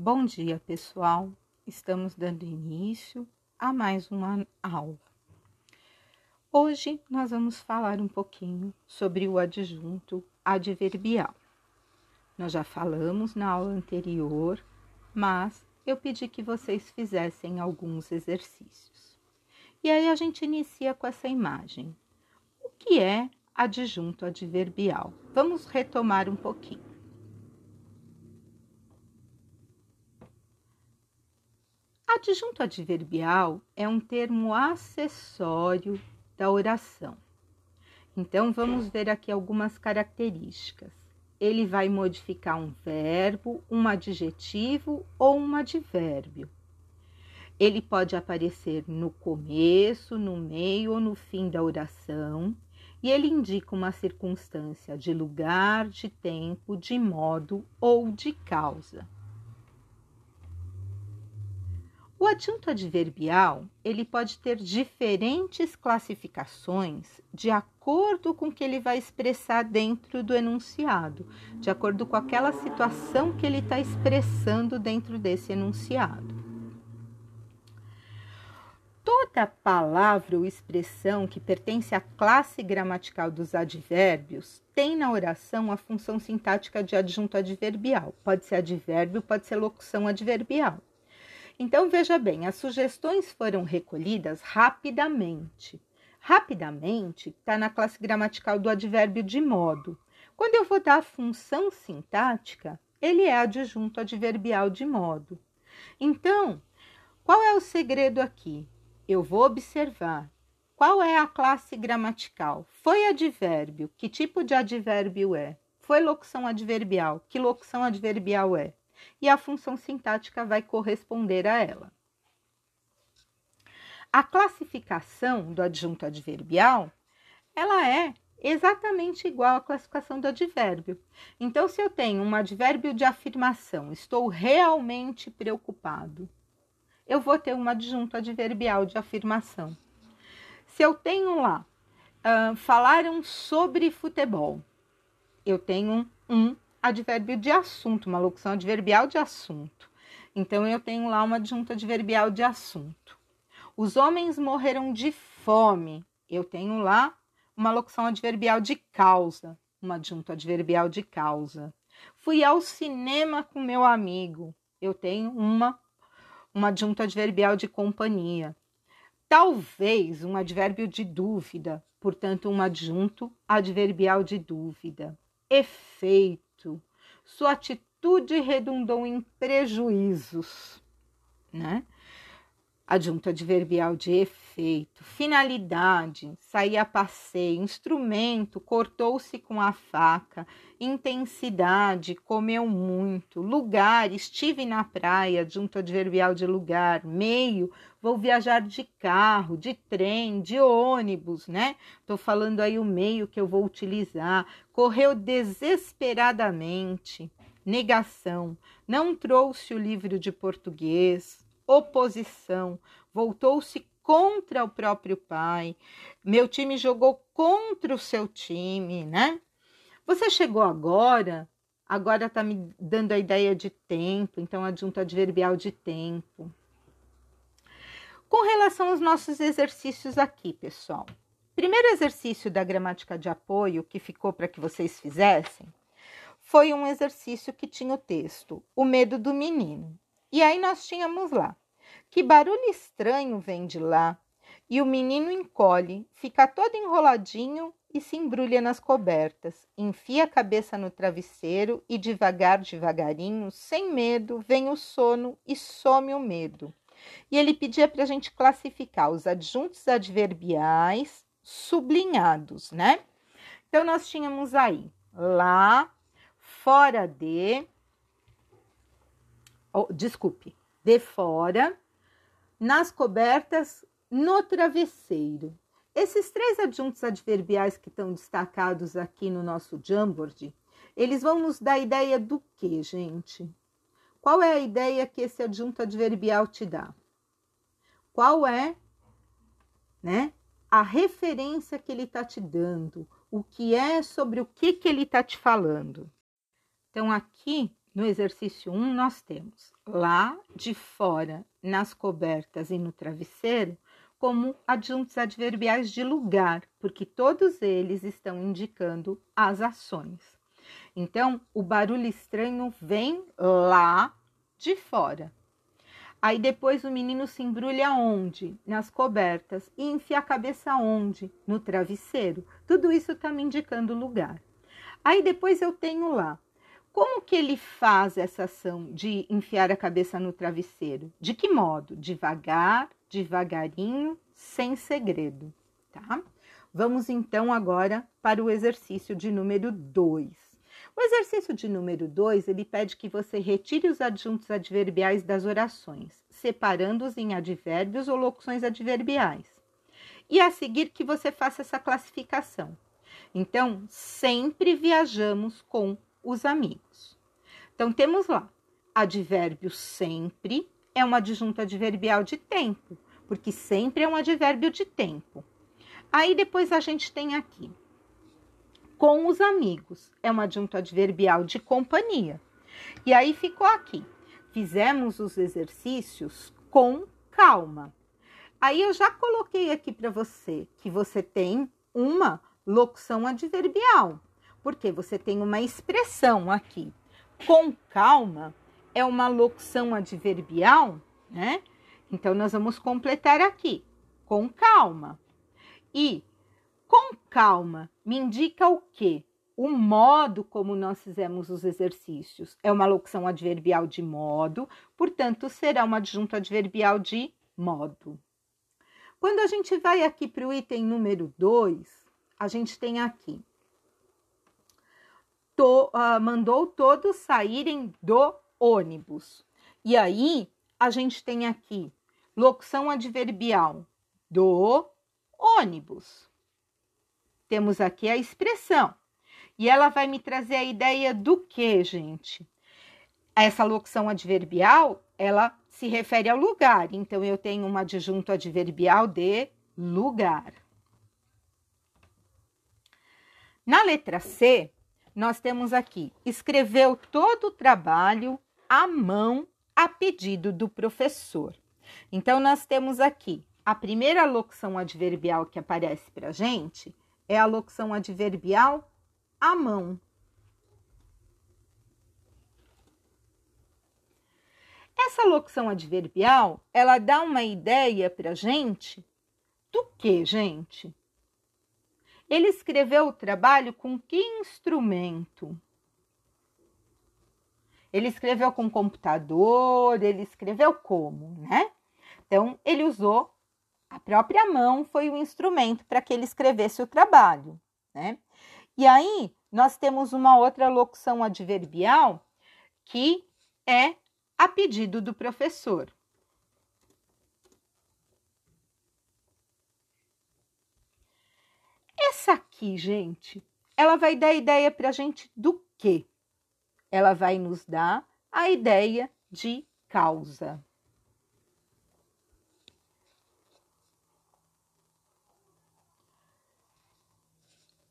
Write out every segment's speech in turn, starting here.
Bom dia, pessoal. Estamos dando início a mais uma aula. Hoje nós vamos falar um pouquinho sobre o adjunto adverbial. Nós já falamos na aula anterior, mas eu pedi que vocês fizessem alguns exercícios. E aí a gente inicia com essa imagem. O que é adjunto adverbial? Vamos retomar um pouquinho. Adjunto adverbial é um termo acessório da oração. Então, vamos ver aqui algumas características. Ele vai modificar um verbo, um adjetivo ou um advérbio. Ele pode aparecer no começo, no meio ou no fim da oração, e ele indica uma circunstância de lugar, de tempo, de modo ou de causa. O adjunto adverbial, ele pode ter diferentes classificações de acordo com o que ele vai expressar dentro do enunciado, de acordo com aquela situação que ele está expressando dentro desse enunciado. Toda palavra ou expressão que pertence à classe gramatical dos advérbios tem na oração a função sintática de adjunto adverbial. Pode ser advérbio, pode ser locução adverbial. Então, veja bem, as sugestões foram recolhidas rapidamente. Rapidamente está na classe gramatical do advérbio de modo. Quando eu vou dar a função sintática, ele é adjunto adverbial de modo. Então, qual é o segredo aqui? Eu vou observar qual é a classe gramatical. Foi advérbio? Que tipo de advérbio é? Foi locução adverbial? Que locução adverbial é? E a função sintática vai corresponder a ela. A classificação do adjunto adverbial, ela é exatamente igual à classificação do advérbio. Então, se eu tenho um advérbio de afirmação, estou realmente preocupado, eu vou ter um adjunto adverbial de afirmação. Se eu tenho lá, uh, falaram sobre futebol, eu tenho um advérbio de assunto, uma locução adverbial de assunto. Então, eu tenho lá uma adjunta adverbial de assunto. Os homens morreram de fome. Eu tenho lá uma locução adverbial de causa, uma adjunta adverbial de causa. Fui ao cinema com meu amigo. Eu tenho uma uma adjunta adverbial de companhia. Talvez um advérbio de dúvida, portanto, um adjunto adverbial de dúvida. Efeito sua atitude redundou em prejuízos, né? Adjunto adverbial de efeito, finalidade, sair a passeio, instrumento, cortou-se com a faca, intensidade, comeu muito, lugar, estive na praia, adjunto adverbial de lugar, meio, vou viajar de carro, de trem, de ônibus, né? Tô falando aí o meio que eu vou utilizar. Correu desesperadamente, negação, não trouxe o livro de português, oposição, voltou-se contra o próprio pai, meu time jogou contra o seu time, né? Você chegou agora, agora está me dando a ideia de tempo, então adjunto adverbial de tempo. Com relação aos nossos exercícios aqui, pessoal. Primeiro exercício da gramática de apoio que ficou para que vocês fizessem foi um exercício que tinha o texto O medo do menino. E aí nós tínhamos lá: Que barulho estranho vem de lá? E o menino encolhe, fica todo enroladinho e se embrulha nas cobertas, enfia a cabeça no travesseiro e devagar, devagarinho, sem medo, vem o sono e some o medo. E ele pedia para a gente classificar os adjuntos adverbiais sublinhados, né? Então, nós tínhamos aí lá, fora de, oh, desculpe, de fora, nas cobertas, no travesseiro. Esses três adjuntos adverbiais que estão destacados aqui no nosso Jamboard, eles vão nos dar ideia do que, gente? Qual é a ideia que esse adjunto adverbial te dá? Qual é, né, a referência que ele está te dando? O que é sobre o que, que ele está te falando? Então, aqui no exercício 1, nós temos lá de fora, nas cobertas e no travesseiro, como adjuntos adverbiais de lugar, porque todos eles estão indicando as ações. Então, o barulho estranho vem lá de fora. Aí depois o menino se embrulha onde? Nas cobertas. E enfia a cabeça onde? No travesseiro. Tudo isso está me indicando lugar. Aí depois eu tenho lá. Como que ele faz essa ação de enfiar a cabeça no travesseiro? De que modo? Devagar, devagarinho, sem segredo, tá? Vamos então agora para o exercício de número 2. O exercício de número 2, ele pede que você retire os adjuntos adverbiais das orações, separando-os em advérbios ou locuções adverbiais. E a seguir que você faça essa classificação. Então, sempre viajamos com os amigos. Então, temos lá advérbio sempre é uma adjunta adverbial de tempo porque sempre é um advérbio de tempo. Aí depois a gente tem aqui com os amigos, é um adjunto adverbial de companhia. E aí ficou aqui. Fizemos os exercícios com calma. Aí eu já coloquei aqui para você que você tem uma locução adverbial, porque você tem uma expressão aqui. Com calma é uma locução adverbial, né? Então, nós vamos completar aqui, com calma. E com calma me indica o quê? O modo como nós fizemos os exercícios. É uma locução adverbial de modo, portanto, será uma adjunto adverbial de modo. Quando a gente vai aqui para o item número 2, a gente tem aqui. To, uh, mandou todos saírem do ônibus. E aí, a gente tem aqui Locução adverbial do ônibus. Temos aqui a expressão. E ela vai me trazer a ideia do que, gente? Essa locução adverbial, ela se refere ao lugar. Então, eu tenho um adjunto adverbial de lugar. Na letra C, nós temos aqui: escreveu todo o trabalho à mão a pedido do professor. Então, nós temos aqui a primeira locução adverbial que aparece para gente é a locução adverbial à mão. Essa locução adverbial, ela dá uma ideia para gente do que, gente? Ele escreveu o trabalho com que instrumento? Ele escreveu com computador, ele escreveu como, né? Então, ele usou a própria mão, foi o instrumento para que ele escrevesse o trabalho, né? E aí, nós temos uma outra locução adverbial que é a pedido do professor. Essa aqui, gente, ela vai dar ideia para a gente do quê? Ela vai nos dar a ideia de causa.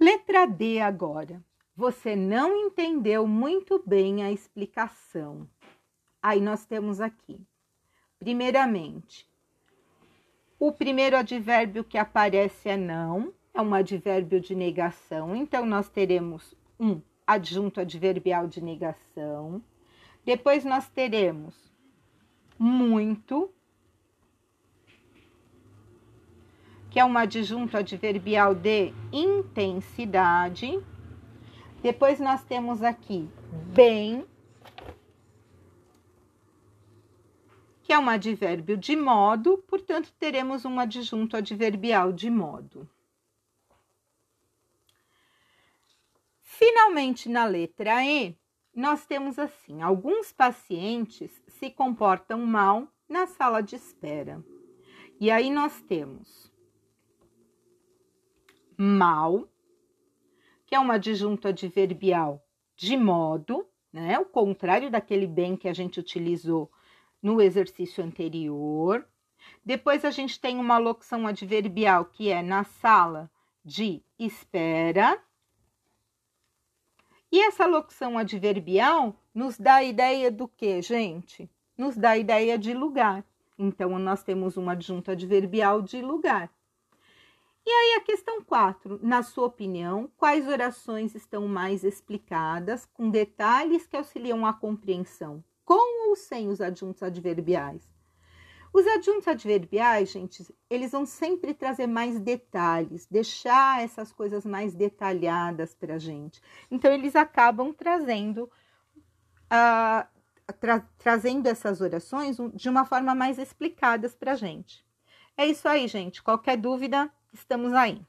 Letra D agora. Você não entendeu muito bem a explicação. Aí nós temos aqui, primeiramente, o primeiro advérbio que aparece é não, é um advérbio de negação, então nós teremos um adjunto adverbial de negação. Depois nós teremos muito, que é um adjunto adverbial de intensidade. Depois nós temos aqui bem, que é um advérbio de modo, portanto, teremos um adjunto adverbial de modo. Finalmente, na letra E, nós temos assim: alguns pacientes se comportam mal na sala de espera. E aí nós temos mal, que é uma adjunto adverbial de modo, né? O contrário daquele bem que a gente utilizou no exercício anterior. Depois a gente tem uma locução adverbial que é na sala de espera. E essa locução adverbial nos dá a ideia do que, gente? Nos dá a ideia de lugar. Então, nós temos uma adjunto adverbial de lugar. E aí, a questão 4. Na sua opinião, quais orações estão mais explicadas, com detalhes que auxiliam a compreensão, com ou sem os adjuntos adverbiais? Os adjuntos adverbiais, gente, eles vão sempre trazer mais detalhes, deixar essas coisas mais detalhadas para a gente. Então, eles acabam trazendo, uh, tra trazendo essas orações de uma forma mais explicadas para a gente. É isso aí, gente. Qualquer dúvida, estamos aí.